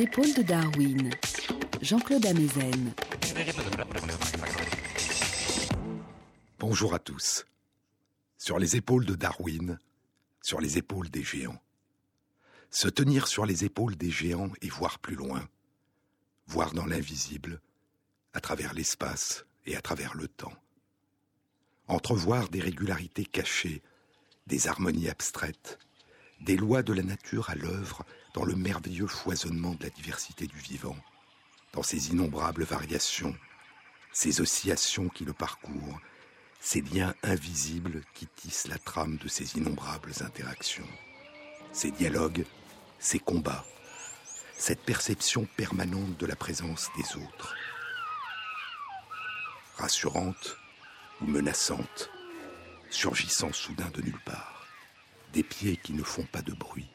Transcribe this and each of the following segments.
Épaules de Darwin, Jean-Claude Amezen. Bonjour à tous. Sur les épaules de Darwin, sur les épaules des géants. Se tenir sur les épaules des géants et voir plus loin, voir dans l'invisible, à travers l'espace et à travers le temps. Entrevoir des régularités cachées, des harmonies abstraites, des lois de la nature à l'œuvre dans le merveilleux foisonnement de la diversité du vivant, dans ses innombrables variations, ces oscillations qui le parcourent, ces liens invisibles qui tissent la trame de ces innombrables interactions, ces dialogues, ces combats, cette perception permanente de la présence des autres. Rassurante ou menaçante, surgissant soudain de nulle part, des pieds qui ne font pas de bruit,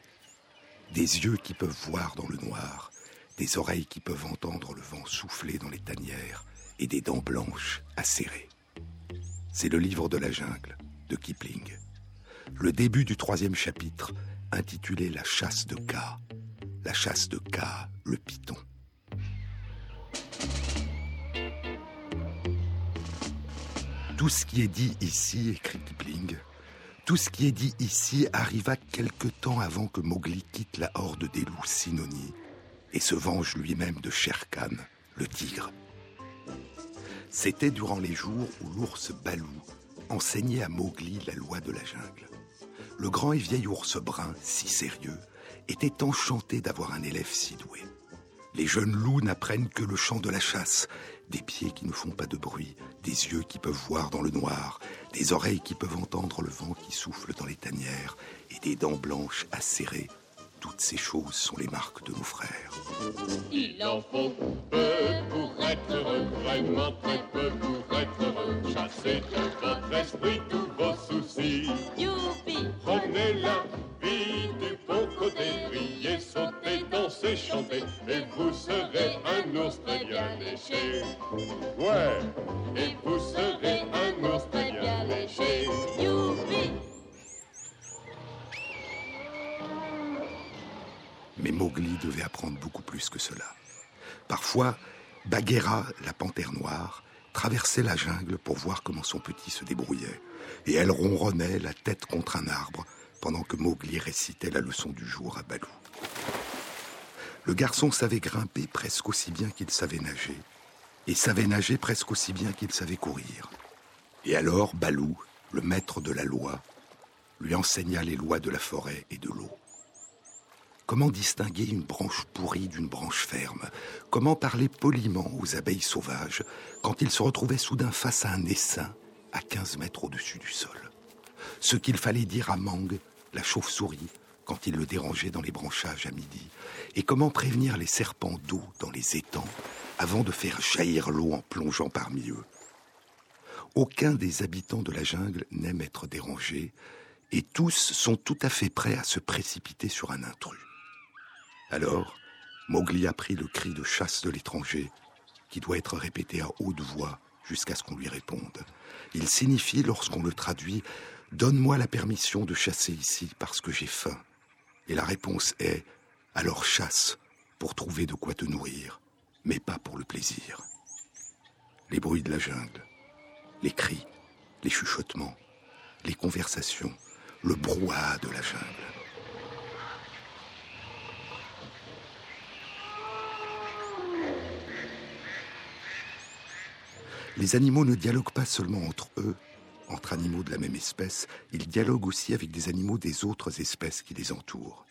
des yeux qui peuvent voir dans le noir, des oreilles qui peuvent entendre le vent souffler dans les tanières et des dents blanches acérées. C'est le livre de la jungle de Kipling. Le début du troisième chapitre, intitulé La chasse de K. La chasse de K, le python. Tout ce qui est dit ici, écrit Kipling, tout ce qui est dit ici arriva quelque temps avant que Mowgli quitte la horde des loups Sinoni et se venge lui-même de Shere Khan, le tigre. C'était durant les jours où l'ours Balou enseignait à Mowgli la loi de la jungle. Le grand et vieil ours brun, si sérieux, était enchanté d'avoir un élève si doué. Les jeunes loups n'apprennent que le chant de la chasse, des pieds qui ne font pas de bruit, des yeux qui peuvent voir dans le noir, des oreilles qui peuvent entendre le vent qui souffle dans les tanières, et des dents blanches acérées. Toutes ces choses sont les marques de nos frères. Il en faut peu pour être heureux, vraiment très peu pour être heureux. Chassez de votre esprit tous vos soucis. Youpi Prenez la vie du bon côté, riez, sautez, et vous serez un ours léché. Ouais, et vous serez un ours léché. Youpi Mais Mowgli devait apprendre beaucoup plus que cela. Parfois, Bagheera, la panthère noire, traversait la jungle pour voir comment son petit se débrouillait, et elle ronronnait la tête contre un arbre pendant que Mowgli récitait la leçon du jour à Balou. Le garçon savait grimper presque aussi bien qu'il savait nager, et savait nager presque aussi bien qu'il savait courir. Et alors Balou, le maître de la loi, lui enseigna les lois de la forêt et de l'eau. Comment distinguer une branche pourrie d'une branche ferme? Comment parler poliment aux abeilles sauvages quand ils se retrouvaient soudain face à un essaim à 15 mètres au-dessus du sol? Ce qu'il fallait dire à Mang, la chauve-souris, quand il le dérangeait dans les branchages à midi Et comment prévenir les serpents d'eau dans les étangs avant de faire jaillir l'eau en plongeant parmi eux? Aucun des habitants de la jungle n'aime être dérangé et tous sont tout à fait prêts à se précipiter sur un intrus. Alors, Mowgli apprit le cri de chasse de l'étranger, qui doit être répété à haute voix jusqu'à ce qu'on lui réponde. Il signifie, lorsqu'on le traduit, Donne-moi la permission de chasser ici parce que j'ai faim. Et la réponse est Alors chasse pour trouver de quoi te nourrir, mais pas pour le plaisir. Les bruits de la jungle, les cris, les chuchotements, les conversations, le brouhaha de la jungle. Les animaux ne dialoguent pas seulement entre eux, entre animaux de la même espèce, ils dialoguent aussi avec des animaux des autres espèces qui les entourent.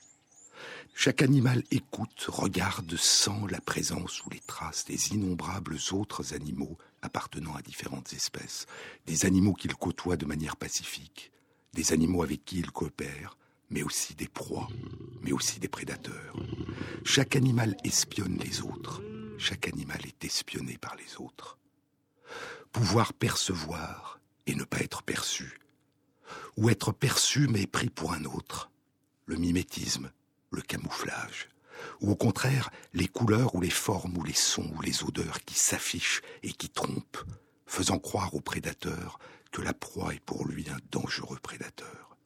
Chaque animal écoute, regarde, sent la présence ou les traces des innombrables autres animaux appartenant à différentes espèces, des animaux qu'il côtoie de manière pacifique, des animaux avec qui il coopère, mais aussi des proies, mais aussi des prédateurs. Chaque animal espionne les autres, chaque animal est espionné par les autres pouvoir percevoir et ne pas ou être perçu mais pris pour un autre, le mimétisme, le camouflage, ou au contraire les couleurs ou les formes ou les sons ou les odeurs qui s'affichent et qui trompent, faisant croire au prédateur que la proie est pour lui un dangereux prédateur.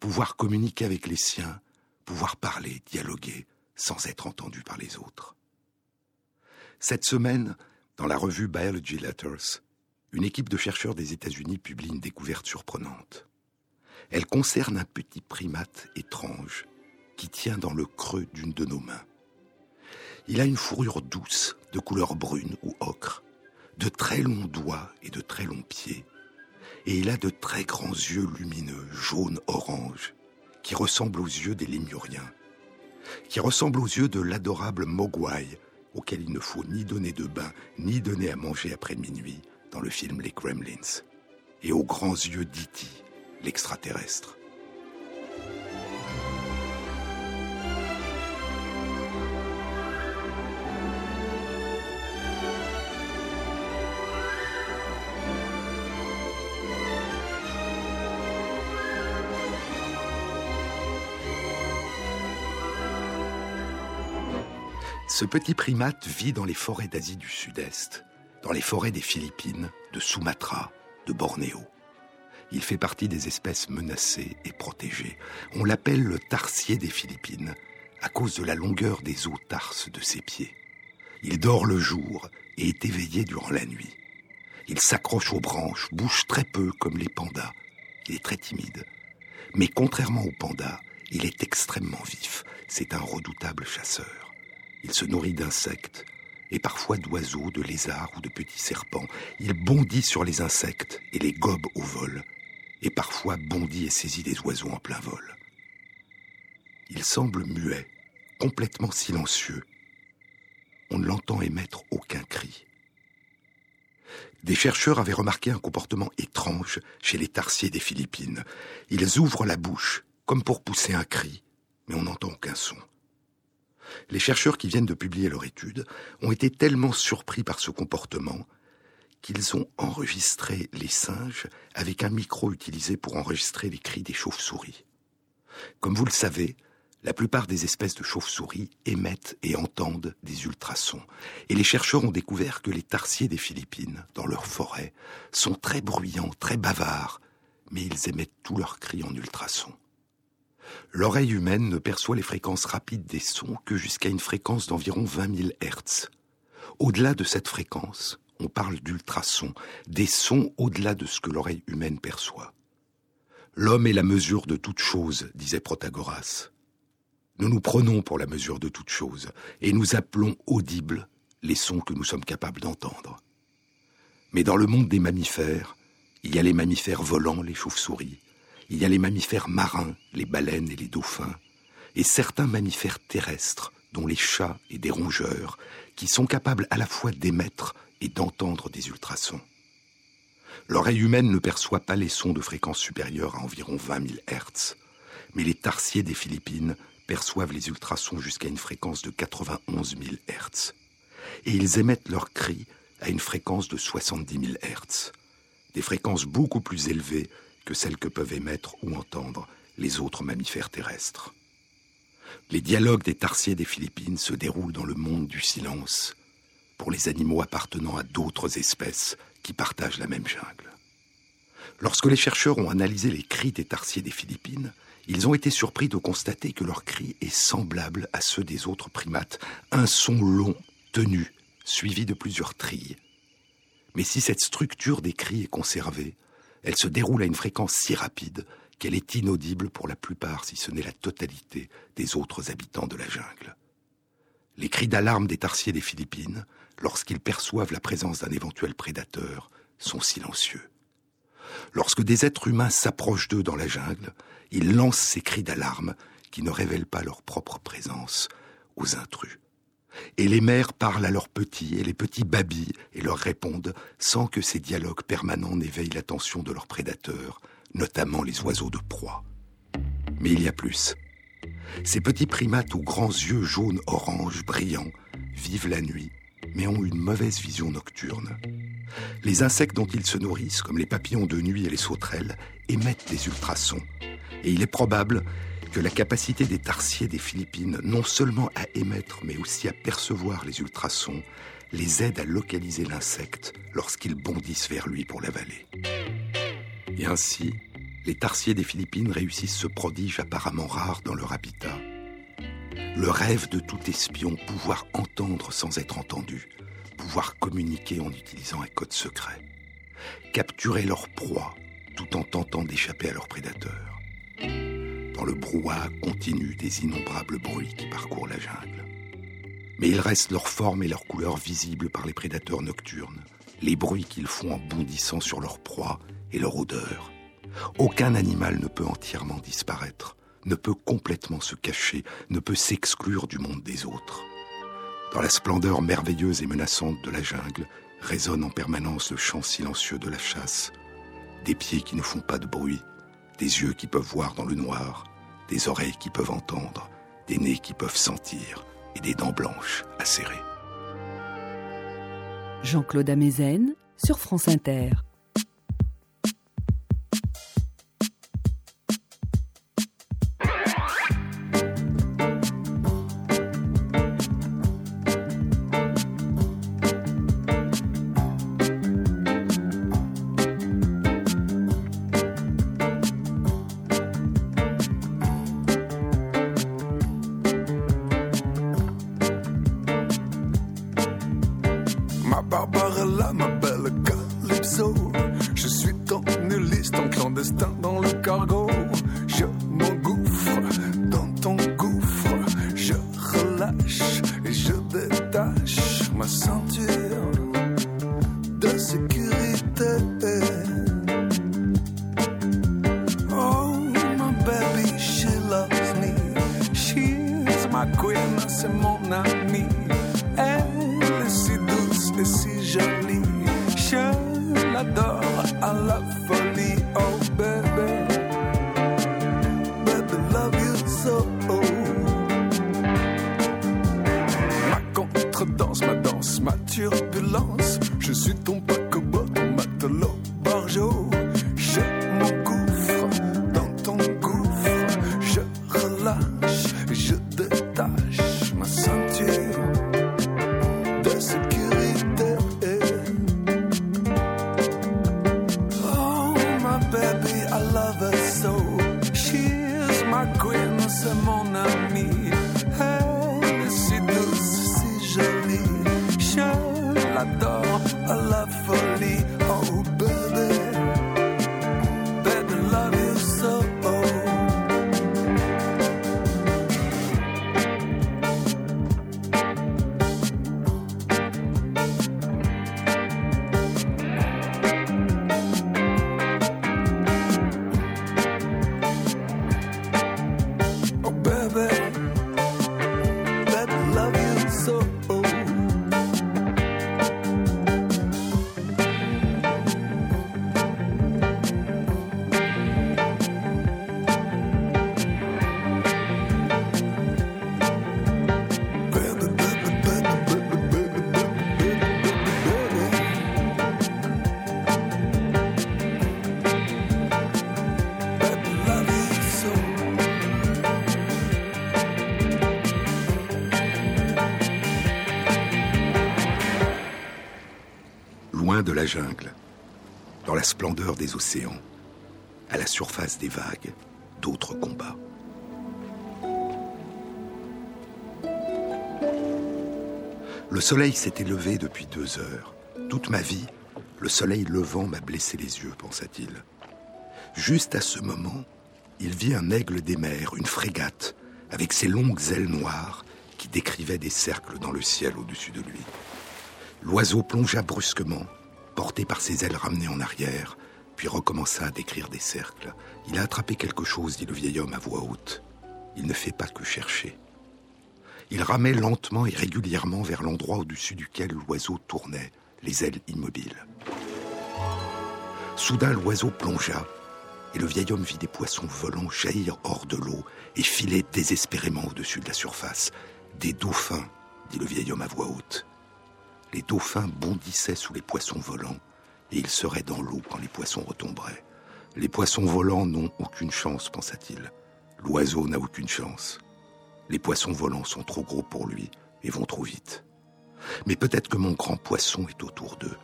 Pouvoir communiquer avec les siens, pouvoir parler, dialoguer, sans être entendus par les autres. Cette semaine, dans la revue Biology Letters, une équipe de chercheurs des États-Unis publie une découverte surprenante. Elle concerne un petit primate étrange qui tient dans le creux d'une de nos mains. Il a une fourrure douce, de couleur brune ou ocre, de très longs doigts et de très longs pieds, et il a de très grands yeux lumineux, jaune-orange, qui ressemblent aux yeux des lémuriens, qui ressemblent aux yeux de l'adorable Mogwai, auquel il ne faut ni donner de bain, ni donner à manger après minuit, dans le film Les Gremlins, et aux grands yeux d'Iti, l'extraterrestre. Ce petit primate vit dans les forêts d'Asie du Sud-Est, dans les forêts des Philippines, de Sumatra, de Bornéo. Il fait partie des espèces menacées et protégées. On l'appelle le tarsier des Philippines à cause de la longueur des os tarses de ses pieds. Il dort le jour et est éveillé durant la nuit. Il s'accroche aux branches, bouge très peu comme les pandas. Il est très timide. Mais contrairement aux pandas, il est extrêmement vif. C'est un redoutable chasseur. Il se nourrit d'insectes et parfois d'oiseaux, de lézards ou de petits serpents. Il bondit sur les insectes et les gobe au vol, et parfois bondit et saisit des oiseaux en plein vol. Il semble muet, complètement silencieux. On ne l'entend émettre aucun cri. Des chercheurs avaient remarqué un comportement étrange chez les tarsiers des Philippines. Ils ouvrent la bouche comme pour pousser un cri, mais on n'entend aucun son. Les chercheurs qui viennent de publier leur étude ont été tellement surpris par ce comportement qu'ils ont enregistré les singes avec un micro utilisé pour enregistrer les cris des chauves-souris. Comme vous le savez, la plupart des espèces de chauves-souris émettent et entendent des ultrasons. Et les chercheurs ont découvert que les tarsiers des Philippines, dans leurs forêts, sont très bruyants, très bavards, mais ils émettent tous leurs cris en ultrasons. L'oreille humaine ne perçoit les fréquences rapides des sons que jusqu'à une fréquence d'environ 20 000 Hertz. Au-delà de cette fréquence, on parle d'ultrasons, des sons au-delà de ce que l'oreille humaine perçoit. L'homme est la mesure de toute chose, disait Protagoras. Nous nous prenons pour la mesure de toute chose, et nous appelons audibles les sons que nous sommes capables d'entendre. Mais dans le monde des mammifères, il y a les mammifères volants, les chauves-souris, il y a les mammifères marins, les baleines et les dauphins, et certains mammifères terrestres, dont les chats et des rongeurs, qui sont capables à la fois d'émettre et d'entendre des ultrasons. L'oreille humaine ne perçoit pas les sons de fréquence supérieure à environ 20 000 Hertz, mais les tarsiers des Philippines perçoivent les ultrasons jusqu'à une fréquence de 91 000 Hertz. Et ils émettent leurs cris à une fréquence de 70 000 Hertz, des fréquences beaucoup plus élevées que celles que peuvent émettre ou entendre les autres mammifères terrestres. Les dialogues des tarsiers des Philippines se déroulent dans le monde du silence, pour les animaux appartenant à d'autres espèces qui partagent la même jungle. Lorsque les chercheurs ont analysé les cris des tarsiers des Philippines, ils ont été surpris de constater que leur cri est semblable à ceux des autres primates, un son long, tenu, suivi de plusieurs trilles. Mais si cette structure des cris est conservée, elle se déroule à une fréquence si rapide qu'elle est inaudible pour la plupart, si ce n'est la totalité, des autres habitants de la jungle. Les cris d'alarme des tarsiers des Philippines, lorsqu'ils perçoivent la présence d'un éventuel prédateur, sont silencieux. Lorsque des êtres humains s'approchent d'eux dans la jungle, ils lancent ces cris d'alarme qui ne révèlent pas leur propre présence aux intrus. Et les mères parlent à leurs petits, et les petits babillent et leur répondent sans que ces dialogues permanents n'éveillent l'attention de leurs prédateurs, notamment les oiseaux de proie. Mais il y a plus. Ces petits primates aux grands yeux jaunes orange brillants vivent la nuit, mais ont une mauvaise vision nocturne. Les insectes dont ils se nourrissent, comme les papillons de nuit et les sauterelles, émettent des ultrasons. Et il est probable que la capacité des tarsiers des Philippines, non seulement à émettre, mais aussi à percevoir les ultrasons, les aide à localiser l'insecte lorsqu'ils bondissent vers lui pour l'avaler. Et ainsi, les tarsiers des Philippines réussissent ce prodige apparemment rare dans leur habitat. Le rêve de tout espion, pouvoir entendre sans être entendu, pouvoir communiquer en utilisant un code secret, capturer leur proie tout en tentant d'échapper à leurs prédateurs. Dans le brouhaha continu des innombrables bruits qui parcourent la jungle. Mais il reste leur forme et leur couleur visibles par les prédateurs nocturnes, les bruits qu'ils font en bondissant sur leur proie et leur odeur. Aucun animal ne peut entièrement disparaître, ne peut complètement se cacher, ne peut s'exclure du monde des autres. Dans la splendeur merveilleuse et menaçante de la jungle, résonne en permanence le chant silencieux de la chasse. Des pieds qui ne font pas de bruit, des yeux qui peuvent voir dans le noir, des oreilles qui peuvent entendre, des nez qui peuvent sentir et des dents blanches serrer. Jean-Claude Amezen sur France Inter. De jungle, dans la splendeur des océans, à la surface des vagues, d'autres combats. Le soleil s'était levé depuis deux heures. Toute ma vie, le soleil levant m'a blessé les yeux, pensa-t-il. Juste à ce moment, il vit un aigle des mers, une frégate, avec ses longues ailes noires qui décrivaient des cercles dans le ciel au-dessus de lui. L'oiseau plongea brusquement, porté par ses ailes ramenées en arrière, puis recommença à décrire des cercles. Il a attrapé quelque chose, dit le vieil homme à voix haute. Il ne fait pas que chercher. Il ramait lentement et régulièrement vers l'endroit au-dessus duquel l'oiseau tournait, les ailes immobiles. Soudain, l'oiseau plongea, et le vieil homme vit des poissons volants jaillir hors de l'eau et filer désespérément au-dessus de la surface. Des dauphins, dit le vieil homme à voix haute les dauphins bondissaient sous les poissons volants, et ils seraient dans l'eau quand les poissons retomberaient. Les poissons volants n'ont aucune chance, pensa-t-il. L'oiseau n'a aucune chance. Les poissons volants sont trop gros pour lui et vont trop vite. Mais peut-être que mon grand poisson est autour d'eux.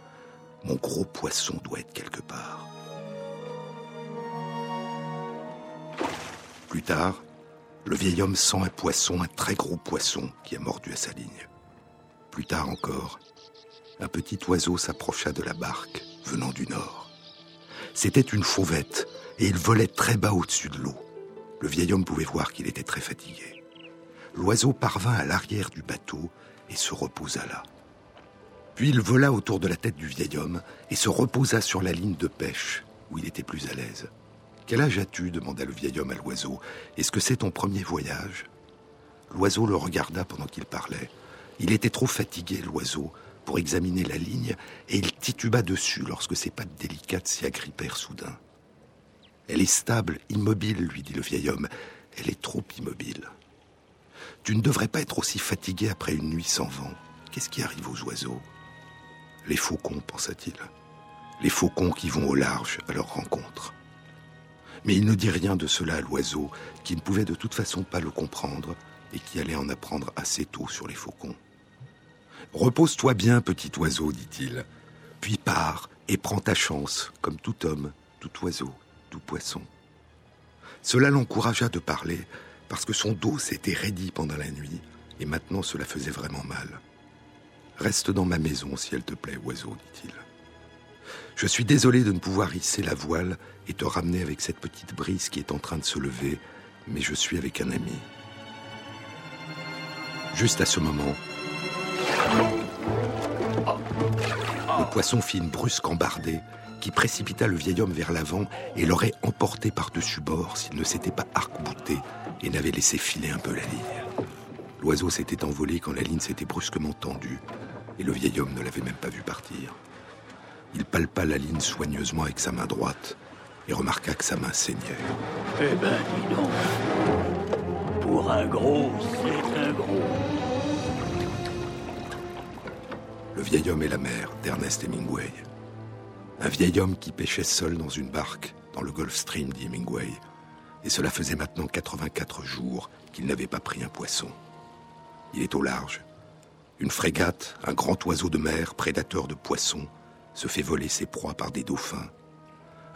Mon gros poisson doit être quelque part. Plus tard, le vieil homme sent un poisson, un très gros poisson, qui a mordu à sa ligne. Plus tard encore, un petit oiseau s'approcha de la barque venant du nord. C'était une fauvette, et il volait très bas au-dessus de l'eau. Le vieil homme pouvait voir qu'il était très fatigué. L'oiseau parvint à l'arrière du bateau et se reposa là. Puis il vola autour de la tête du vieil homme et se reposa sur la ligne de pêche, où il était plus à l'aise. Quel âge as-tu? demanda le vieil homme à l'oiseau. Est-ce que c'est ton premier voyage? L'oiseau le regarda pendant qu'il parlait. Il était trop fatigué, l'oiseau, pour examiner la ligne, et il tituba dessus lorsque ses pattes délicates s'y agrippèrent soudain. Elle est stable, immobile, lui dit le vieil homme. Elle est trop immobile. Tu ne devrais pas être aussi fatigué après une nuit sans vent. Qu'est-ce qui arrive aux oiseaux? Les faucons, pensa-t-il. Les faucons qui vont au large à leur rencontre. Mais il ne dit rien de cela à l'oiseau, qui ne pouvait de toute façon pas le comprendre et qui allait en apprendre assez tôt sur les faucons. Repose-toi bien, petit oiseau, dit-il, puis pars et prends ta chance, comme tout homme, tout oiseau, tout poisson. Cela l'encouragea de parler, parce que son dos s'était raidi pendant la nuit, et maintenant cela faisait vraiment mal. Reste dans ma maison, si elle te plaît, oiseau, dit-il. Je suis désolé de ne pouvoir hisser la voile et te ramener avec cette petite brise qui est en train de se lever, mais je suis avec un ami. Juste à ce moment, le poisson fit une brusque embardée qui précipita le vieil homme vers l'avant et l'aurait emporté par-dessus bord s'il ne s'était pas arc-bouté et n'avait laissé filer un peu la ligne. L'oiseau s'était envolé quand la ligne s'était brusquement tendue et le vieil homme ne l'avait même pas vu partir. Il palpa la ligne soigneusement avec sa main droite et remarqua que sa main saignait. Eh ben, dis donc. Pour un gros, c'est un gros. Le vieil homme et la mère d'Ernest Hemingway. Un vieil homme qui pêchait seul dans une barque dans le Gulf Stream, dit Hemingway. Et cela faisait maintenant 84 jours qu'il n'avait pas pris un poisson. Il est au large. Une frégate, un grand oiseau de mer, prédateur de poissons, se fait voler ses proies par des dauphins.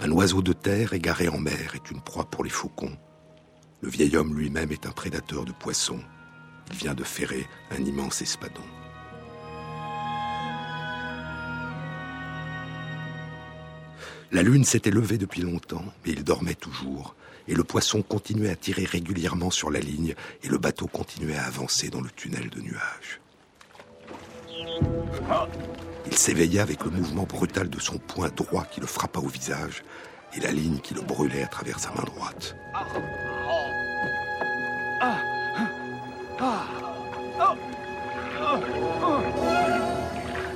Un oiseau de terre égaré en mer est une proie pour les faucons. Le vieil homme lui-même est un prédateur de poissons. Il vient de ferrer un immense espadon. La lune s'était levée depuis longtemps, mais il dormait toujours, et le poisson continuait à tirer régulièrement sur la ligne, et le bateau continuait à avancer dans le tunnel de nuages. Il s'éveilla avec le mouvement brutal de son poing droit qui le frappa au visage, et la ligne qui le brûlait à travers sa main droite.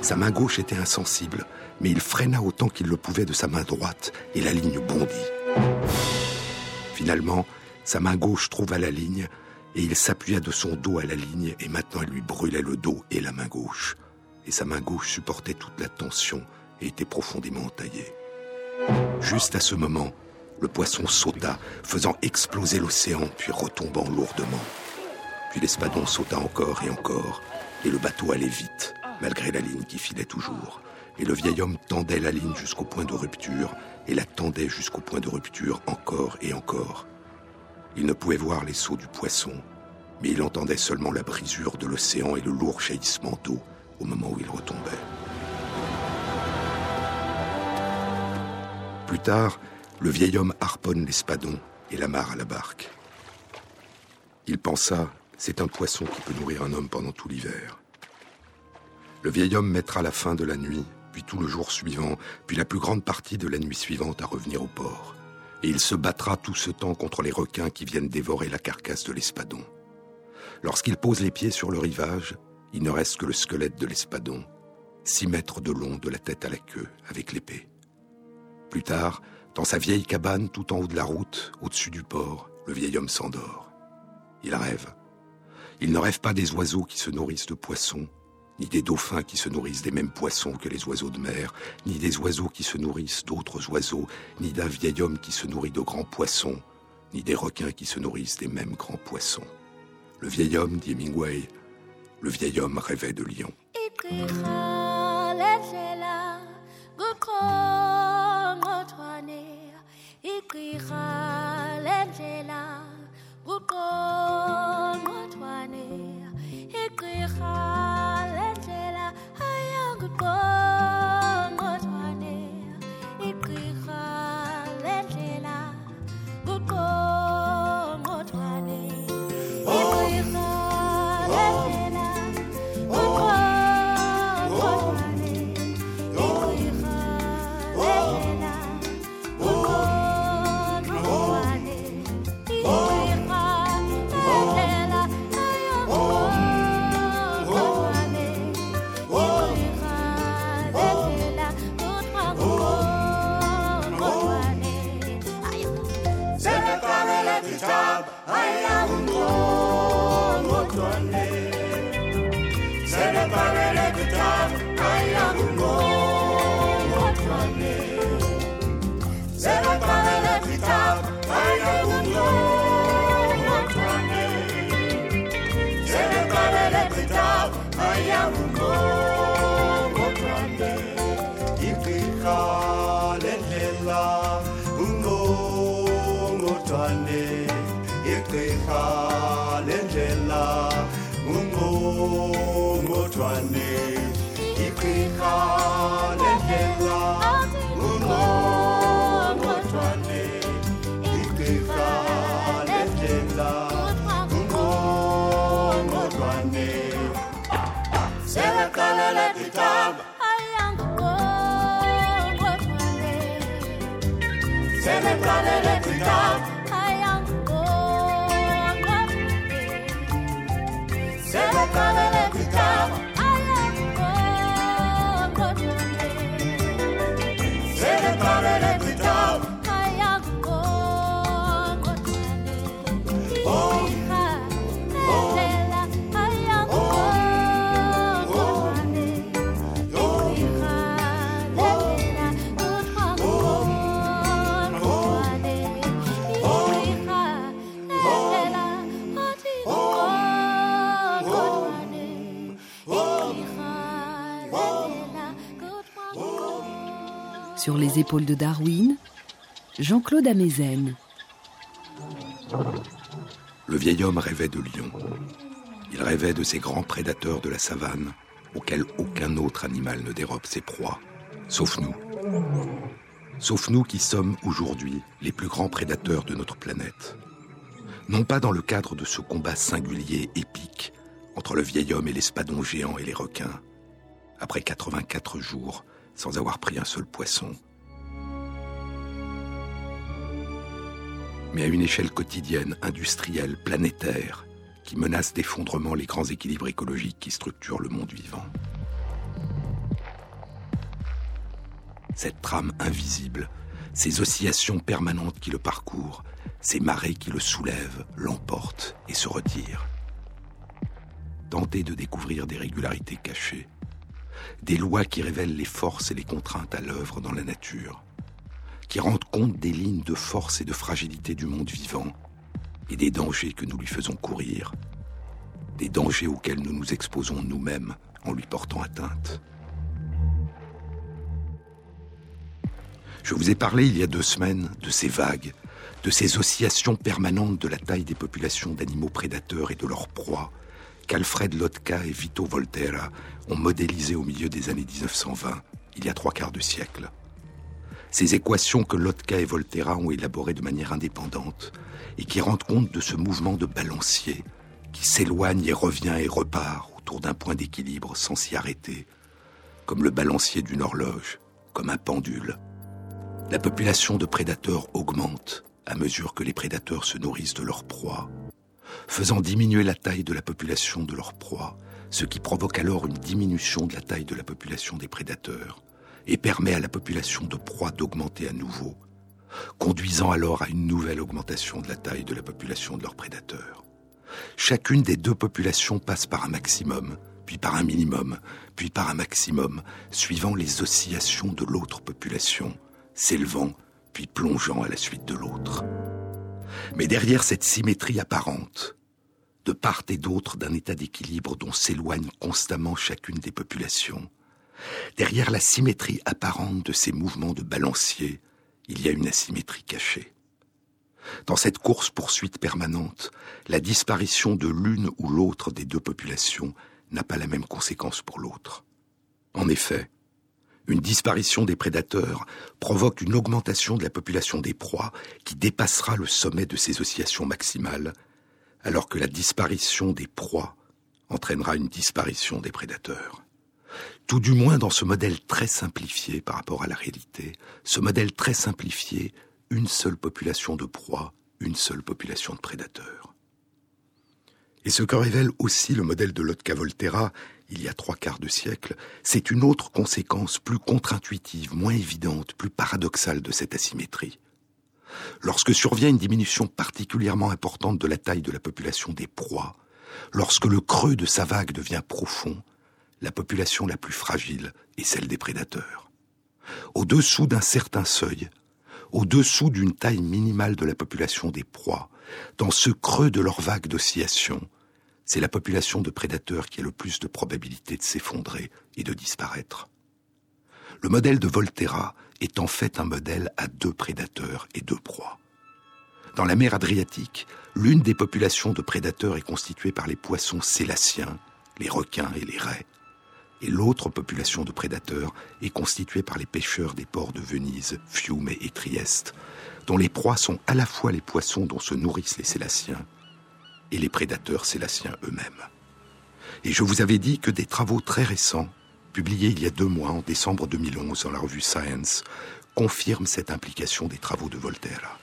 Sa main gauche était insensible, mais il freina autant qu'il le pouvait de sa main droite, et la ligne bondit. Finalement, sa main gauche trouva la ligne, et il s'appuya de son dos à la ligne, et maintenant elle lui brûlait le dos et la main gauche. Et sa main gauche supportait toute la tension et était profondément entaillée. Juste à ce moment, le poisson sauta, faisant exploser l'océan, puis retombant lourdement. Puis l'espadon sauta encore et encore, et le bateau allait vite, malgré la ligne qui filait toujours. Et le vieil homme tendait la ligne jusqu'au point de rupture, et la tendait jusqu'au point de rupture encore et encore. Il ne pouvait voir les sauts du poisson, mais il entendait seulement la brisure de l'océan et le lourd jaillissement d'eau au moment où il retombait. Plus tard, le vieil homme harponne l'espadon et l'amarre à la barque. Il pensa, c'est un poisson qui peut nourrir un homme pendant tout l'hiver. Le vieil homme mettra la fin de la nuit, puis tout le jour suivant, puis la plus grande partie de la nuit suivante à revenir au port. Et il se battra tout ce temps contre les requins qui viennent dévorer la carcasse de l'espadon. Lorsqu'il pose les pieds sur le rivage, il ne reste que le squelette de l'espadon, six mètres de long de la tête à la queue, avec l'épée. Plus tard, dans sa vieille cabane tout en haut de la route, au-dessus du port, le vieil homme s'endort. Il rêve. Il ne rêve pas des oiseaux qui se nourrissent de poissons, ni des dauphins qui se nourrissent des mêmes poissons que les oiseaux de mer, ni des oiseaux qui se nourrissent d'autres oiseaux, ni d'un vieil homme qui se nourrit de grands poissons, ni des requins qui se nourrissent des mêmes grands poissons. Le vieil homme, dit Hemingway, le vieil homme rêvait de kuyihola ndlela ayangugqoka 默默传。Sur les épaules de Darwin, Jean-Claude Amezen. Le vieil homme rêvait de lions. Il rêvait de ces grands prédateurs de la savane auxquels aucun autre animal ne dérobe ses proies, sauf nous. Sauf nous qui sommes aujourd'hui les plus grands prédateurs de notre planète. Non pas dans le cadre de ce combat singulier, épique, entre le vieil homme et l'espadon géant et les requins, après 84 jours sans avoir pris un seul poisson. Mais à une échelle quotidienne, industrielle, planétaire, qui menace d'effondrement les grands équilibres écologiques qui structurent le monde vivant. Cette trame invisible, ces oscillations permanentes qui le parcourent, ces marées qui le soulèvent, l'emportent et se retirent. Tenter de découvrir des régularités cachées, des lois qui révèlent les forces et les contraintes à l'œuvre dans la nature, qui rendent compte des lignes de force et de fragilité du monde vivant et des dangers que nous lui faisons courir, des dangers auxquels nous nous exposons nous-mêmes en lui portant atteinte. Je vous ai parlé il y a deux semaines de ces vagues, de ces oscillations permanentes de la taille des populations d'animaux prédateurs et de leurs proies, qu'Alfred Lotka et Vito Volterra ont modélisé au milieu des années 1920, il y a trois quarts de siècle. Ces équations que Lotka et Volterra ont élaborées de manière indépendante et qui rendent compte de ce mouvement de balancier qui s'éloigne et revient et repart autour d'un point d'équilibre sans s'y arrêter, comme le balancier d'une horloge, comme un pendule. La population de prédateurs augmente à mesure que les prédateurs se nourrissent de leur proie faisant diminuer la taille de la population de leur proie, ce qui provoque alors une diminution de la taille de la population des prédateurs, et permet à la population de proie d'augmenter à nouveau, conduisant alors à une nouvelle augmentation de la taille de la population de leurs prédateurs. Chacune des deux populations passe par un maximum, puis par un minimum, puis par un maximum, suivant les oscillations de l'autre population, s'élevant, puis plongeant à la suite de l'autre. Mais derrière cette symétrie apparente, de part et d'autre d'un état d'équilibre dont s'éloigne constamment chacune des populations, derrière la symétrie apparente de ces mouvements de balancier, il y a une asymétrie cachée. Dans cette course-poursuite permanente, la disparition de l'une ou l'autre des deux populations n'a pas la même conséquence pour l'autre. En effet, une disparition des prédateurs provoque une augmentation de la population des proies qui dépassera le sommet de ces oscillations maximales, alors que la disparition des proies entraînera une disparition des prédateurs. Tout du moins dans ce modèle très simplifié par rapport à la réalité, ce modèle très simplifié, une seule population de proies, une seule population de prédateurs. Et ce que révèle aussi le modèle de Lotka Volterra il y a trois quarts de siècle, c'est une autre conséquence plus contre-intuitive, moins évidente, plus paradoxale de cette asymétrie. Lorsque survient une diminution particulièrement importante de la taille de la population des proies, lorsque le creux de sa vague devient profond, la population la plus fragile est celle des prédateurs. Au-dessous d'un certain seuil, au-dessous d'une taille minimale de la population des proies, dans ce creux de leur vague d'oscillation, c'est la population de prédateurs qui a le plus de probabilité de s'effondrer et de disparaître. Le modèle de Volterra est en fait un modèle à deux prédateurs et deux proies. Dans la mer Adriatique, l'une des populations de prédateurs est constituée par les poissons sélaciens, les requins et les raies, et l'autre population de prédateurs est constituée par les pêcheurs des ports de Venise, Fiume et Trieste, dont les proies sont à la fois les poissons dont se nourrissent les Sélaciens et les prédateurs sélaciens eux-mêmes. Et je vous avais dit que des travaux très récents, publiés il y a deux mois, en décembre 2011, dans la revue Science, confirment cette implication des travaux de Voltaire.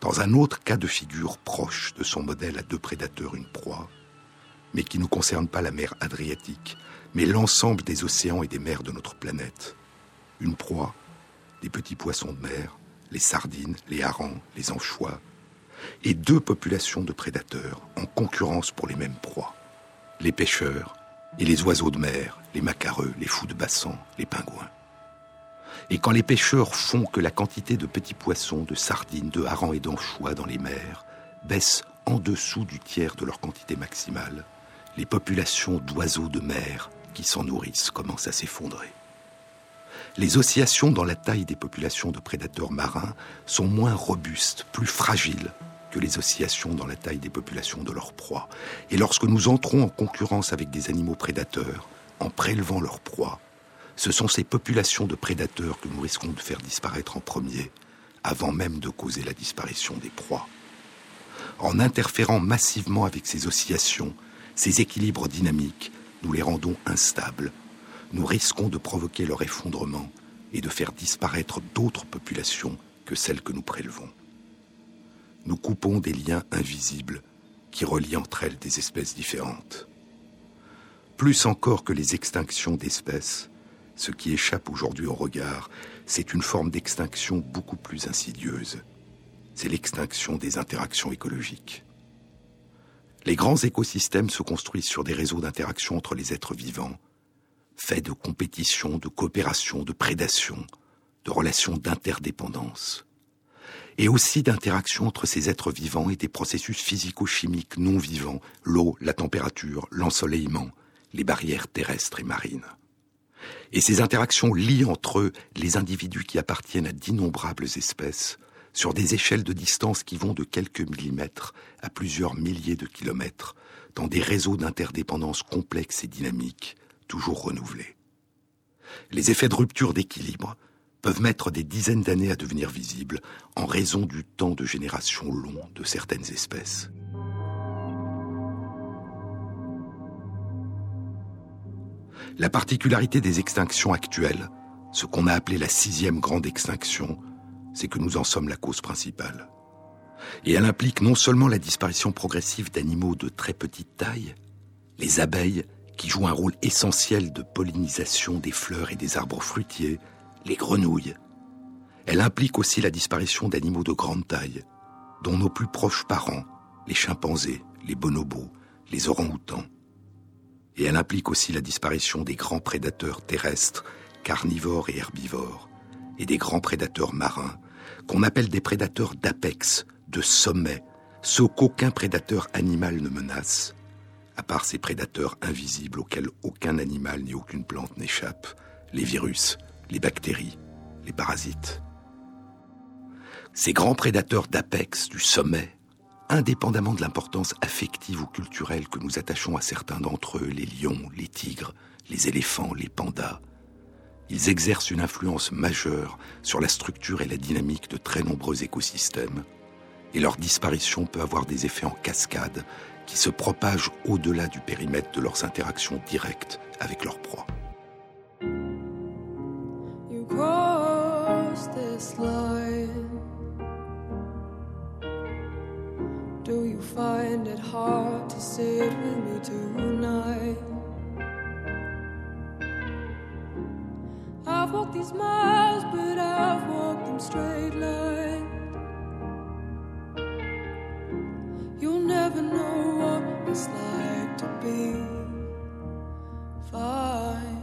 Dans un autre cas de figure proche de son modèle à deux prédateurs, une proie, mais qui ne concerne pas la mer Adriatique, mais l'ensemble des océans et des mers de notre planète. Une proie, des petits poissons de mer, les sardines, les harengs, les anchois, et deux populations de prédateurs en concurrence pour les mêmes proies. Les pêcheurs et les oiseaux de mer, les macareux, les fous de bassan, les pingouins. Et quand les pêcheurs font que la quantité de petits poissons, de sardines, de harengs et d'anchois dans les mers baisse en dessous du tiers de leur quantité maximale, les populations d'oiseaux de mer qui s'en nourrissent commencent à s'effondrer. Les oscillations dans la taille des populations de prédateurs marins sont moins robustes, plus fragiles les oscillations dans la taille des populations de leurs proies. Et lorsque nous entrons en concurrence avec des animaux prédateurs, en prélevant leurs proies, ce sont ces populations de prédateurs que nous risquons de faire disparaître en premier, avant même de causer la disparition des proies. En interférant massivement avec ces oscillations, ces équilibres dynamiques, nous les rendons instables. Nous risquons de provoquer leur effondrement et de faire disparaître d'autres populations que celles que nous prélevons. Nous coupons des liens invisibles qui relient entre elles des espèces différentes. Plus encore que les extinctions d'espèces, ce qui échappe aujourd'hui au regard, c'est une forme d'extinction beaucoup plus insidieuse. C'est l'extinction des interactions écologiques. Les grands écosystèmes se construisent sur des réseaux d'interaction entre les êtres vivants, faits de compétition, de coopération, de prédation, de relations d'interdépendance, et aussi d'interaction entre ces êtres vivants et des processus physico-chimiques non vivants, l'eau, la température, l'ensoleillement, les barrières terrestres et marines. Et ces interactions lient entre eux les individus qui appartiennent à d'innombrables espèces, sur des échelles de distance qui vont de quelques millimètres à plusieurs milliers de kilomètres, dans des réseaux d'interdépendance complexes et dynamiques, toujours renouvelés. Les effets de rupture d'équilibre peuvent mettre des dizaines d'années à devenir visibles en raison du temps de génération long de certaines espèces. La particularité des extinctions actuelles, ce qu'on a appelé la sixième grande extinction, c'est que nous en sommes la cause principale. Et elle implique non seulement la disparition progressive d'animaux de très petite taille, les abeilles, qui jouent un rôle essentiel de pollinisation des fleurs et des arbres fruitiers, les grenouilles. Elle implique aussi la disparition d'animaux de grande taille, dont nos plus proches parents, les chimpanzés, les bonobos, les orang-outans. Et elle implique aussi la disparition des grands prédateurs terrestres, carnivores et herbivores, et des grands prédateurs marins, qu'on appelle des prédateurs d'apex, de sommet, ceux qu'aucun prédateur animal ne menace, à part ces prédateurs invisibles auxquels aucun animal ni aucune plante n'échappe, les virus, les bactéries, les parasites. Ces grands prédateurs d'apex, du sommet, indépendamment de l'importance affective ou culturelle que nous attachons à certains d'entre eux, les lions, les tigres, les éléphants, les pandas, ils exercent une influence majeure sur la structure et la dynamique de très nombreux écosystèmes, et leur disparition peut avoir des effets en cascade qui se propagent au-delà du périmètre de leurs interactions directes avec leurs proies. cross this line? Do you find it hard to sit with me tonight? I've walked these miles, but I've walked them straight line. You'll never know what it's like to be fine.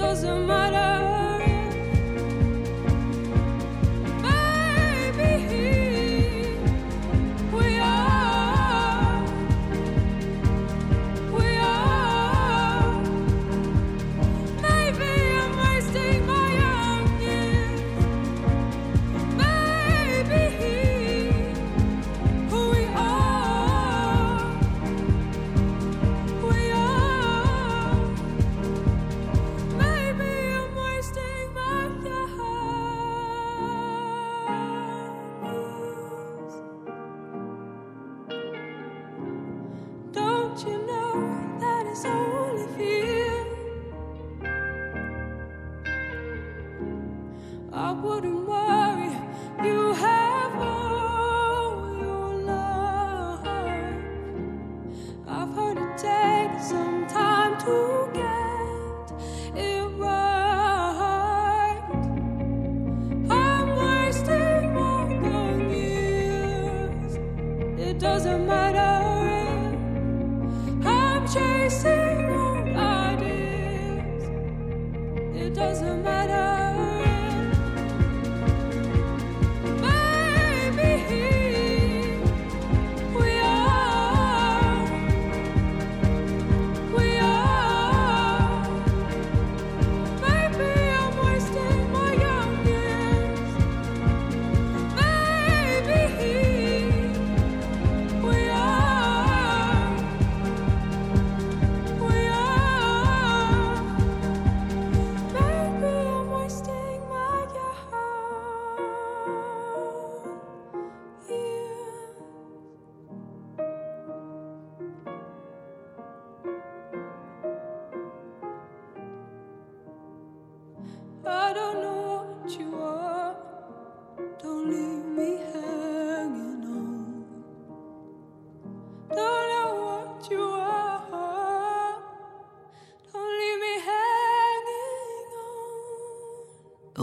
Doesn't matter.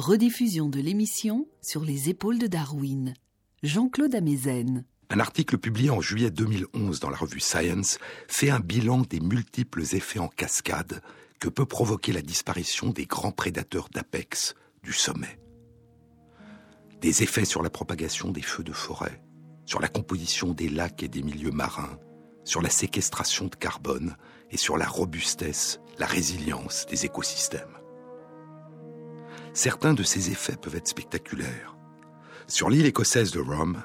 Rediffusion de l'émission sur les épaules de Darwin. Jean-Claude Amezen. Un article publié en juillet 2011 dans la revue Science fait un bilan des multiples effets en cascade que peut provoquer la disparition des grands prédateurs d'apex du sommet. Des effets sur la propagation des feux de forêt, sur la composition des lacs et des milieux marins, sur la séquestration de carbone et sur la robustesse, la résilience des écosystèmes. Certains de ces effets peuvent être spectaculaires. Sur l'île écossaise de Rome,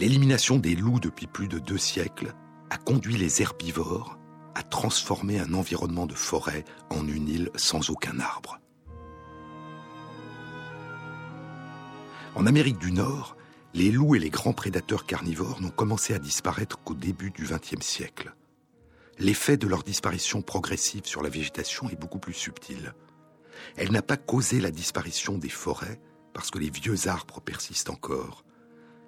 l'élimination des loups depuis plus de deux siècles a conduit les herbivores à transformer un environnement de forêt en une île sans aucun arbre. En Amérique du Nord, les loups et les grands prédateurs carnivores n'ont commencé à disparaître qu'au début du XXe siècle. L'effet de leur disparition progressive sur la végétation est beaucoup plus subtil. Elle n'a pas causé la disparition des forêts, parce que les vieux arbres persistent encore,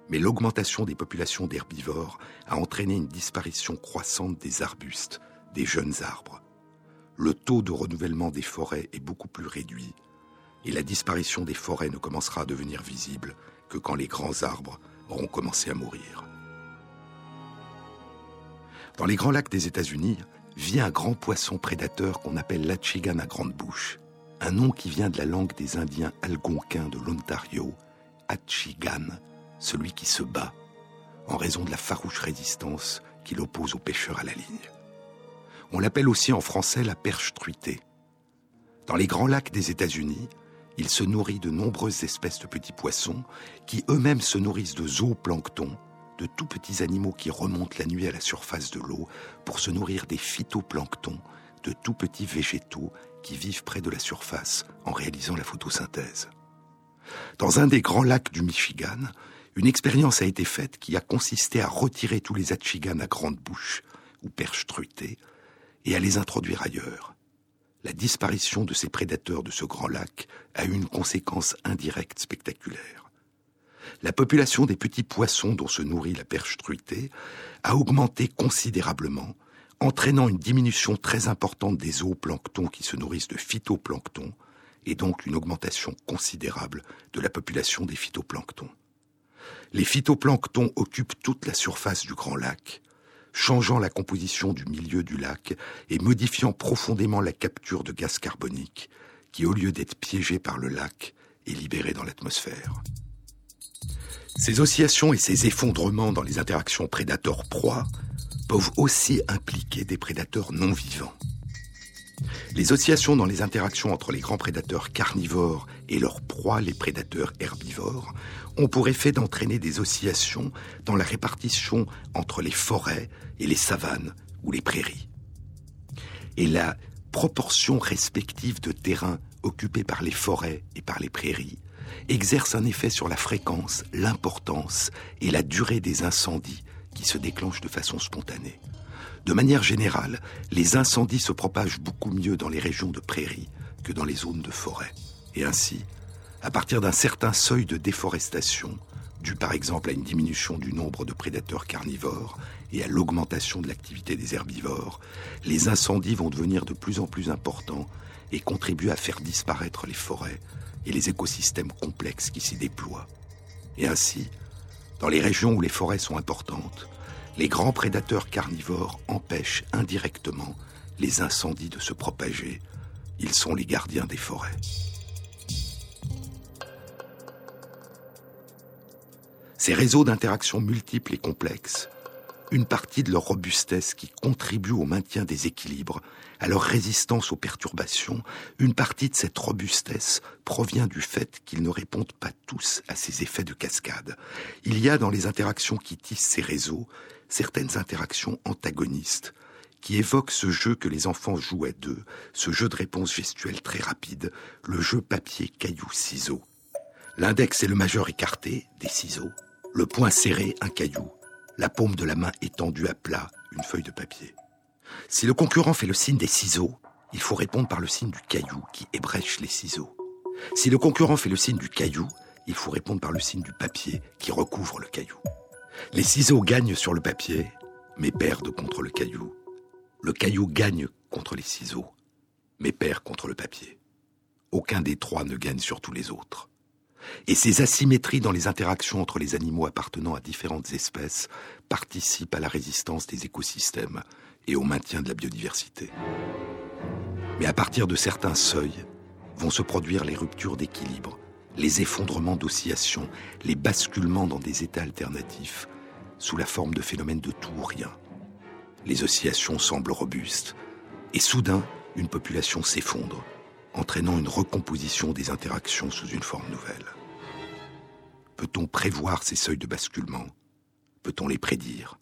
mais l'augmentation des populations d'herbivores a entraîné une disparition croissante des arbustes, des jeunes arbres. Le taux de renouvellement des forêts est beaucoup plus réduit, et la disparition des forêts ne commencera à devenir visible que quand les grands arbres auront commencé à mourir. Dans les grands lacs des États-Unis vit un grand poisson prédateur qu'on appelle l'achigan à grande bouche, un nom qui vient de la langue des Indiens algonquins de l'Ontario, achigan, celui qui se bat, en raison de la farouche résistance qu'il oppose aux pêcheurs à la ligne. On l'appelle aussi en français la perche truitée. Dans les grands lacs des États-Unis, il se nourrit de nombreuses espèces de petits poissons qui eux-mêmes se nourrissent de zooplancton, de tout petits animaux qui remontent la nuit à la surface de l'eau pour se nourrir des phytoplanctons, de tout petits végétaux qui vivent près de la surface en réalisant la photosynthèse. Dans un des grands lacs du Michigan, une expérience a été faite qui a consisté à retirer tous les achigans à grande bouche, ou perches truitées, et à les introduire ailleurs. La disparition de ces prédateurs de ce grand lac a eu une conséquence indirecte spectaculaire. la population des petits poissons dont se nourrit la perche truitée a augmenté considérablement, entraînant une diminution très importante des zooplanctons qui se nourrissent de phytoplancton, et donc une augmentation considérable de la population des phytoplanctons. Les phytoplanctons occupent toute la surface du grand lac, changeant la composition du milieu du lac et modifiant profondément la capture de gaz carbonique, qui, au lieu d'être piégé par le lac, est libéré dans l'atmosphère. Ces oscillations et ces effondrements dans les interactions prédateurs-proie peuvent aussi impliquer des prédateurs non vivants. Les oscillations dans les interactions entre les grands prédateurs carnivores et leurs proies, les prédateurs herbivores, ont pour effet d'entraîner des oscillations dans la répartition entre les forêts et les savanes ou les prairies. Et la proportion respective de terrain occupé par les forêts et par les prairies exerce un effet sur la fréquence, l'importance et la durée des incendies qui se déclenchent de façon spontanée. De manière générale, les incendies se propagent beaucoup mieux dans les régions de prairies que dans les zones de forêt. Et ainsi, à partir d'un certain seuil de déforestation, dû par exemple à une diminution du nombre de prédateurs carnivores et à l'augmentation de l'activité des herbivores, les incendies vont devenir de plus en plus importants et contribuer à faire disparaître les forêts et les écosystèmes complexes qui s'y déploient. Et ainsi, dans les régions où les forêts sont importantes, les grands prédateurs carnivores empêchent indirectement les incendies de se propager. Ils sont les gardiens des forêts. Ces réseaux d'interactions multiples et complexes, une partie de leur robustesse qui contribue au maintien des équilibres, à leur résistance aux perturbations, une partie de cette robustesse provient du fait qu'ils ne répondent pas tous à ces effets de cascade. Il y a dans les interactions qui tissent ces réseaux certaines interactions antagonistes qui évoquent ce jeu que les enfants jouaient d'eux, ce jeu de réponse gestuelle très rapide, le jeu papier-caillou-ciseaux. L'index et le majeur écartés, des ciseaux, le poing serré, un caillou, la paume de la main étendue à plat, une feuille de papier. Si le concurrent fait le signe des ciseaux, il faut répondre par le signe du caillou qui ébrèche les ciseaux. Si le concurrent fait le signe du caillou, il faut répondre par le signe du papier qui recouvre le caillou. Les ciseaux gagnent sur le papier, mais perdent contre le caillou. Le caillou gagne contre les ciseaux, mais perd contre le papier. Aucun des trois ne gagne sur tous les autres. Et ces asymétries dans les interactions entre les animaux appartenant à différentes espèces participent à la résistance des écosystèmes et au maintien de la biodiversité. Mais à partir de certains seuils vont se produire les ruptures d'équilibre les effondrements d'oscillations, les basculements dans des états alternatifs, sous la forme de phénomènes de tout ou rien. Les oscillations semblent robustes, et soudain, une population s'effondre, entraînant une recomposition des interactions sous une forme nouvelle. Peut-on prévoir ces seuils de basculement? Peut-on les prédire?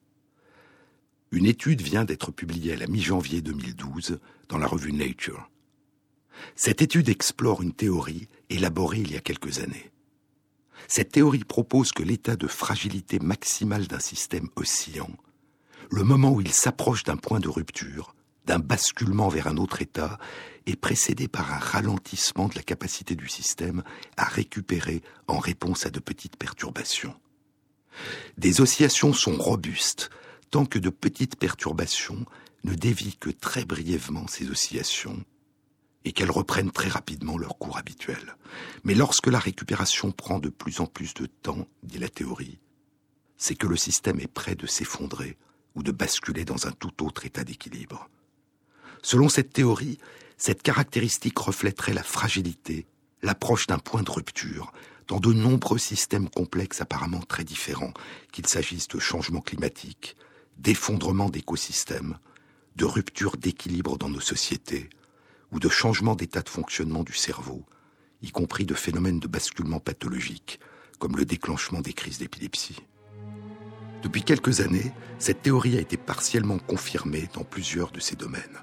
Une étude vient d'être publiée à la mi-janvier 2012 dans la revue Nature. Cette étude explore une théorie élaborée il y a quelques années. Cette théorie propose que l'état de fragilité maximale d'un système oscillant, le moment où il s'approche d'un point de rupture, d'un basculement vers un autre état, est précédé par un ralentissement de la capacité du système à récupérer en réponse à de petites perturbations. Des oscillations sont robustes tant que de petites perturbations ne dévient que très brièvement ces oscillations et qu'elles reprennent très rapidement leur cours habituel. Mais lorsque la récupération prend de plus en plus de temps, dit la théorie, c'est que le système est prêt de s'effondrer ou de basculer dans un tout autre état d'équilibre. Selon cette théorie, cette caractéristique reflèterait la fragilité, l'approche d'un point de rupture, dans de nombreux systèmes complexes apparemment très différents, qu'il s'agisse de changements climatiques, d'effondrement d'écosystèmes, de rupture d'équilibre dans nos sociétés, ou de changement d'état de fonctionnement du cerveau, y compris de phénomènes de basculement pathologique, comme le déclenchement des crises d'épilepsie. Depuis quelques années, cette théorie a été partiellement confirmée dans plusieurs de ces domaines.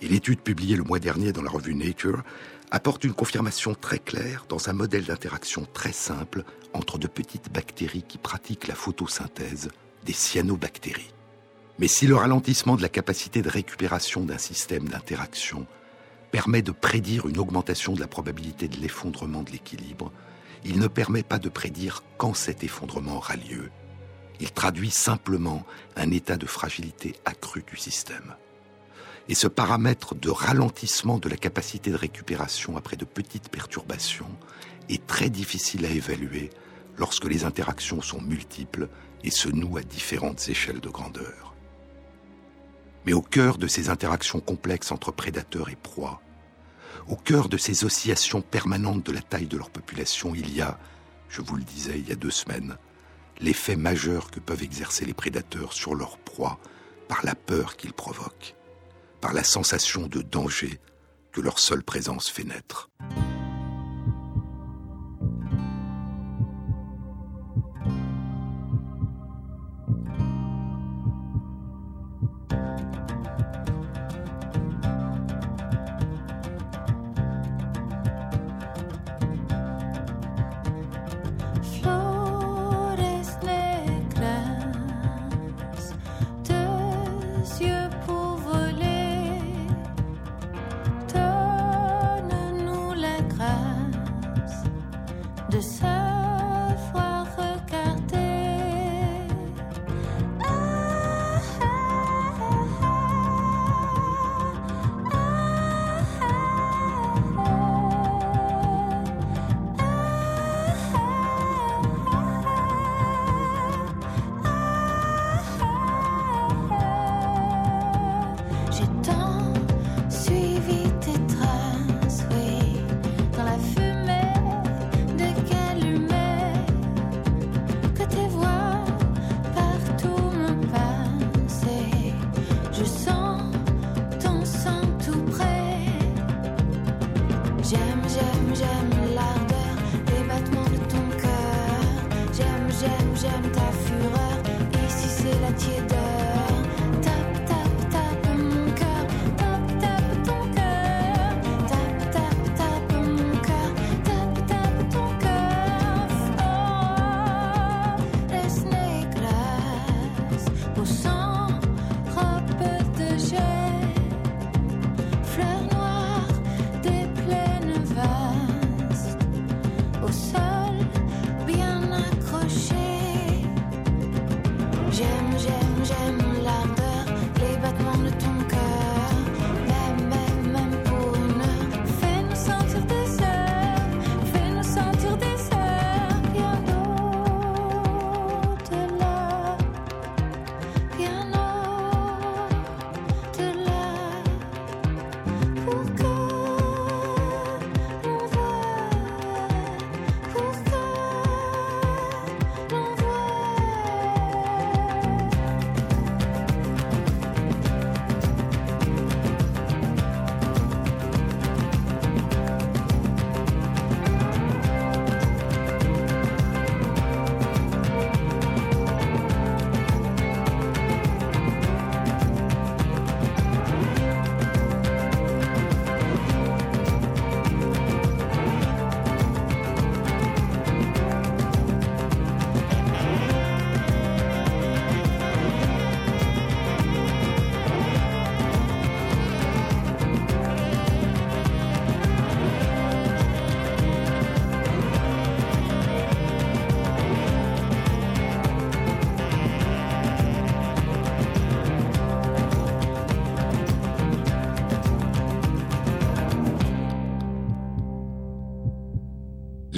Et l'étude publiée le mois dernier dans la revue Nature apporte une confirmation très claire dans un modèle d'interaction très simple entre de petites bactéries qui pratiquent la photosynthèse, des cyanobactéries. Mais si le ralentissement de la capacité de récupération d'un système d'interaction permet de prédire une augmentation de la probabilité de l'effondrement de l'équilibre, il ne permet pas de prédire quand cet effondrement aura lieu. Il traduit simplement un état de fragilité accrue du système. Et ce paramètre de ralentissement de la capacité de récupération après de petites perturbations est très difficile à évaluer lorsque les interactions sont multiples et se nouent à différentes échelles de grandeur. Mais au cœur de ces interactions complexes entre prédateurs et proies, au cœur de ces oscillations permanentes de la taille de leur population, il y a, je vous le disais il y a deux semaines, l'effet majeur que peuvent exercer les prédateurs sur leur proie par la peur qu'ils provoquent, par la sensation de danger que leur seule présence fait naître.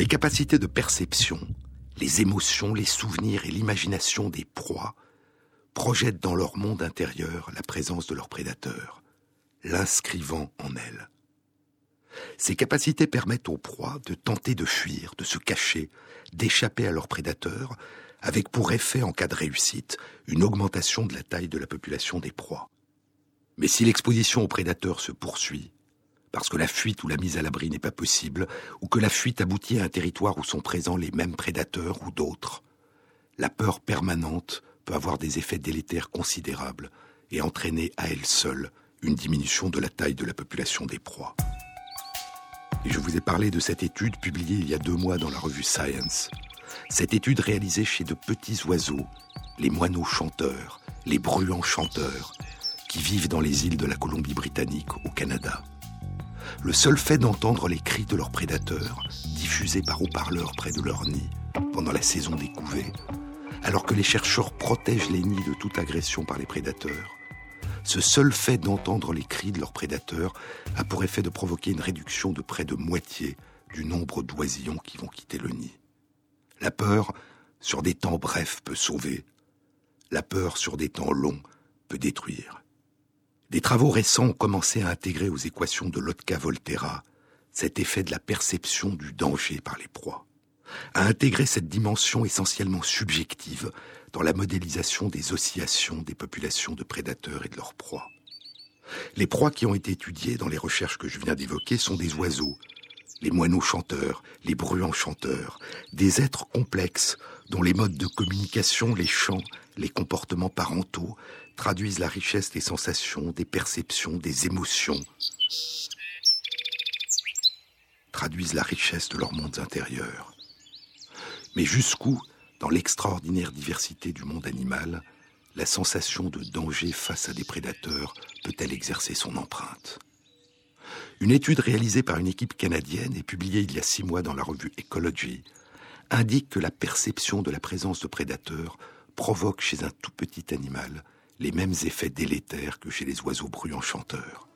Capacités de perception, les émotions, les souvenirs et l'imagination des proies projettent dans leur monde intérieur la présence de leur prédateur, l'inscrivant en elles. Ces capacités permettent aux proies de tenter de fuir, de se cacher, d'échapper à leur prédateur, avec pour effet, en cas de réussite, une augmentation de la taille de la population des proies. Mais si l'exposition au prédateur se poursuit, parce que la fuite ou la mise à l'abri n'est pas possible, ou que la fuite aboutit à un territoire où sont présents les mêmes prédateurs ou d'autres. La peur permanente peut avoir des effets délétères considérables et entraîner à elle seule une diminution de la taille de la population des proies. Et je vous ai parlé de cette étude publiée il y a deux mois dans la revue Science. Cette étude réalisée chez de petits oiseaux, les moineaux chanteurs, les bruants chanteurs, qui vivent dans les îles de la Colombie-Britannique au Canada. Le seul fait d'entendre les cris de leurs prédateurs, diffusés par haut-parleurs près de leur nid, pendant la saison des couvées, alors que les chercheurs protègent les nids de toute agression par les prédateurs, ce seul fait d'entendre les cris de leurs prédateurs a pour effet de provoquer une réduction de près de moitié du nombre d'oisillons qui vont quitter le nid. La peur, sur des temps brefs, peut sauver. La peur, sur des temps longs, peut détruire. Des travaux récents ont commencé à intégrer aux équations de Lotka-Volterra cet effet de la perception du danger par les proies, à intégrer cette dimension essentiellement subjective dans la modélisation des oscillations des populations de prédateurs et de leurs proies. Les proies qui ont été étudiées dans les recherches que je viens d'évoquer sont des oiseaux, les moineaux chanteurs, les bruants chanteurs, des êtres complexes dont les modes de communication, les chants, les comportements parentaux traduisent la richesse des sensations, des perceptions, des émotions, traduisent la richesse de leurs mondes intérieurs. Mais jusqu'où, dans l'extraordinaire diversité du monde animal, la sensation de danger face à des prédateurs peut-elle exercer son empreinte? Une étude réalisée par une équipe canadienne et publiée il y a six mois dans la revue Ecology indique que la perception de la présence de prédateurs provoque chez un tout petit animal les mêmes effets délétères que chez les oiseaux bruyants chanteurs.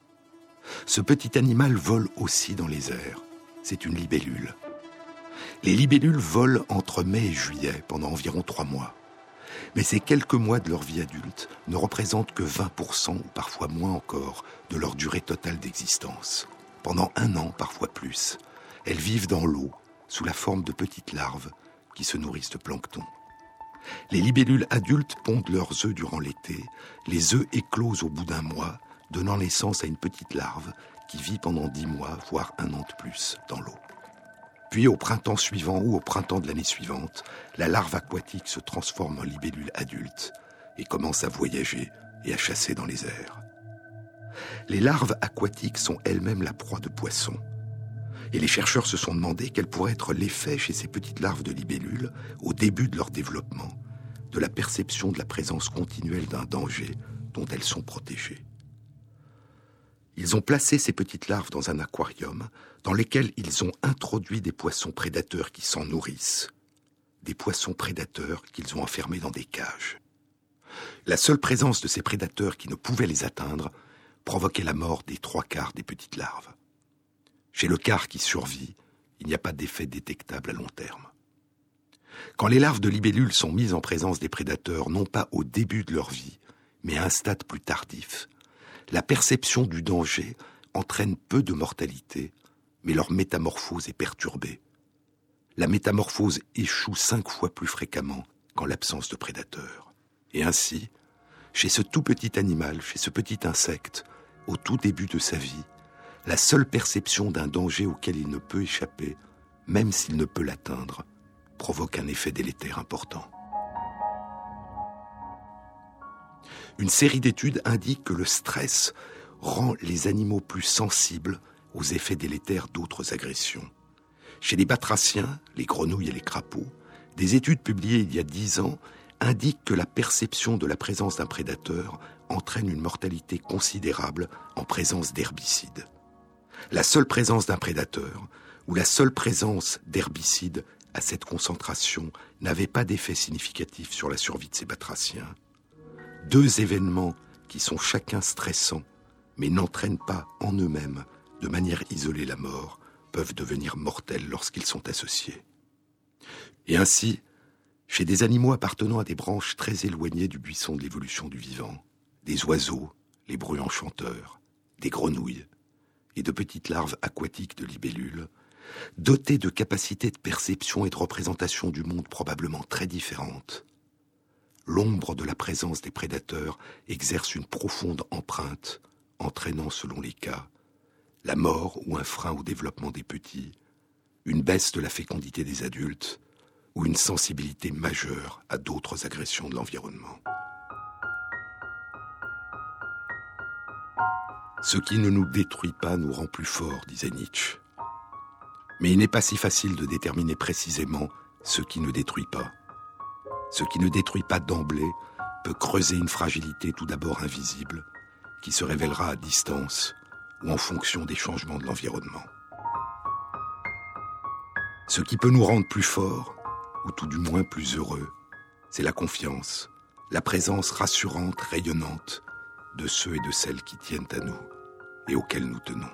Ce petit animal vole aussi dans les airs. C'est une libellule. Les libellules volent entre mai et juillet pendant environ trois mois. Mais ces quelques mois de leur vie adulte ne représentent que 20% ou parfois moins encore de leur durée totale d'existence pendant un an, parfois plus. Elles vivent dans l'eau, sous la forme de petites larves qui se nourrissent de plancton. Les libellules adultes pondent leurs œufs durant l'été, les œufs éclosent au bout d'un mois, donnant naissance à une petite larve qui vit pendant dix mois, voire un an de plus, dans l'eau. Puis au printemps suivant ou au printemps de l'année suivante, la larve aquatique se transforme en libellule adulte et commence à voyager et à chasser dans les airs les larves aquatiques sont elles-mêmes la proie de poissons. Et les chercheurs se sont demandé quel pourrait être l'effet chez ces petites larves de libellules, au début de leur développement, de la perception de la présence continuelle d'un danger dont elles sont protégées. Ils ont placé ces petites larves dans un aquarium dans lequel ils ont introduit des poissons prédateurs qui s'en nourrissent, des poissons prédateurs qu'ils ont enfermés dans des cages. La seule présence de ces prédateurs qui ne pouvaient les atteindre provoquer la mort des trois quarts des petites larves. Chez le quart qui survit, il n'y a pas d'effet détectable à long terme. Quand les larves de libellules sont mises en présence des prédateurs, non pas au début de leur vie, mais à un stade plus tardif, la perception du danger entraîne peu de mortalité, mais leur métamorphose est perturbée. La métamorphose échoue cinq fois plus fréquemment qu'en l'absence de prédateurs. Et ainsi, chez ce tout petit animal, chez ce petit insecte, au tout début de sa vie, la seule perception d'un danger auquel il ne peut échapper, même s'il ne peut l'atteindre, provoque un effet délétère important. Une série d'études indique que le stress rend les animaux plus sensibles aux effets délétères d'autres agressions. Chez les batraciens, les grenouilles et les crapauds, des études publiées il y a dix ans indiquent que la perception de la présence d'un prédateur entraîne une mortalité considérable en présence d'herbicides. La seule présence d'un prédateur ou la seule présence d'herbicides à cette concentration n'avait pas d'effet significatif sur la survie de ces batraciens. Deux événements qui sont chacun stressants, mais n'entraînent pas en eux-mêmes de manière isolée la mort, peuvent devenir mortels lorsqu'ils sont associés. Et ainsi, chez des animaux appartenant à des branches très éloignées du buisson de l'évolution du vivant, des oiseaux, les bruyants chanteurs, des grenouilles et de petites larves aquatiques de libellules, dotées de capacités de perception et de représentation du monde probablement très différentes. L'ombre de la présence des prédateurs exerce une profonde empreinte, entraînant, selon les cas, la mort ou un frein au développement des petits, une baisse de la fécondité des adultes ou une sensibilité majeure à d'autres agressions de l'environnement. Ce qui ne nous détruit pas nous rend plus forts, disait Nietzsche. Mais il n'est pas si facile de déterminer précisément ce qui ne détruit pas. Ce qui ne détruit pas d'emblée peut creuser une fragilité tout d'abord invisible, qui se révélera à distance ou en fonction des changements de l'environnement. Ce qui peut nous rendre plus forts, ou tout du moins plus heureux, c'est la confiance, la présence rassurante, rayonnante de ceux et de celles qui tiennent à nous et auxquels nous tenons.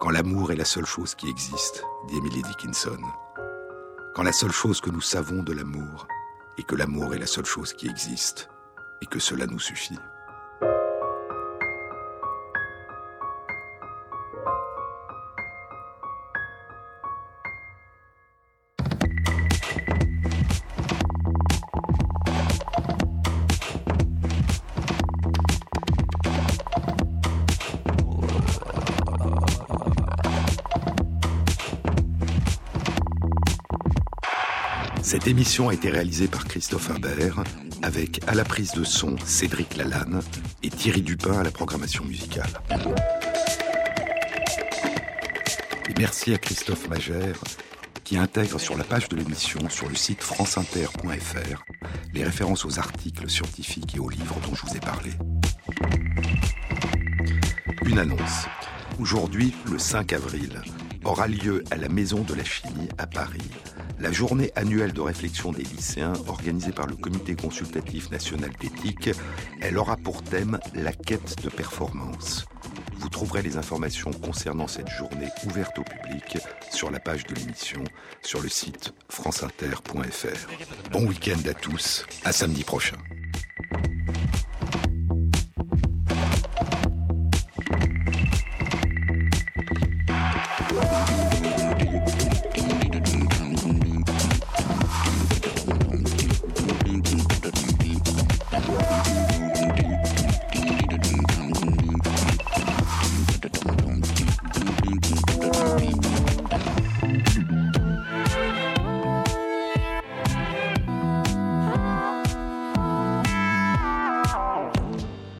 Quand l'amour est la seule chose qui existe, dit Emily Dickinson, quand la seule chose que nous savons de l'amour est que l'amour est la seule chose qui existe et que cela nous suffit. Cette émission a été réalisée par Christophe Imbert, avec à la prise de son Cédric Lalanne et Thierry Dupin à la programmation musicale. Et merci à Christophe Magère qui intègre sur la page de l'émission sur le site franceinter.fr les références aux articles scientifiques et aux livres dont je vous ai parlé. Une annonce. Aujourd'hui, le 5 avril, aura lieu à la Maison de la Chimie à Paris la journée annuelle de réflexion des lycéens organisée par le Comité consultatif national d'éthique. Elle aura pour thème la quête de performance. Vous trouverez les informations concernant cette journée ouverte au public sur la page de l'émission sur le site franceinter.fr. Bon week-end à tous, à samedi prochain.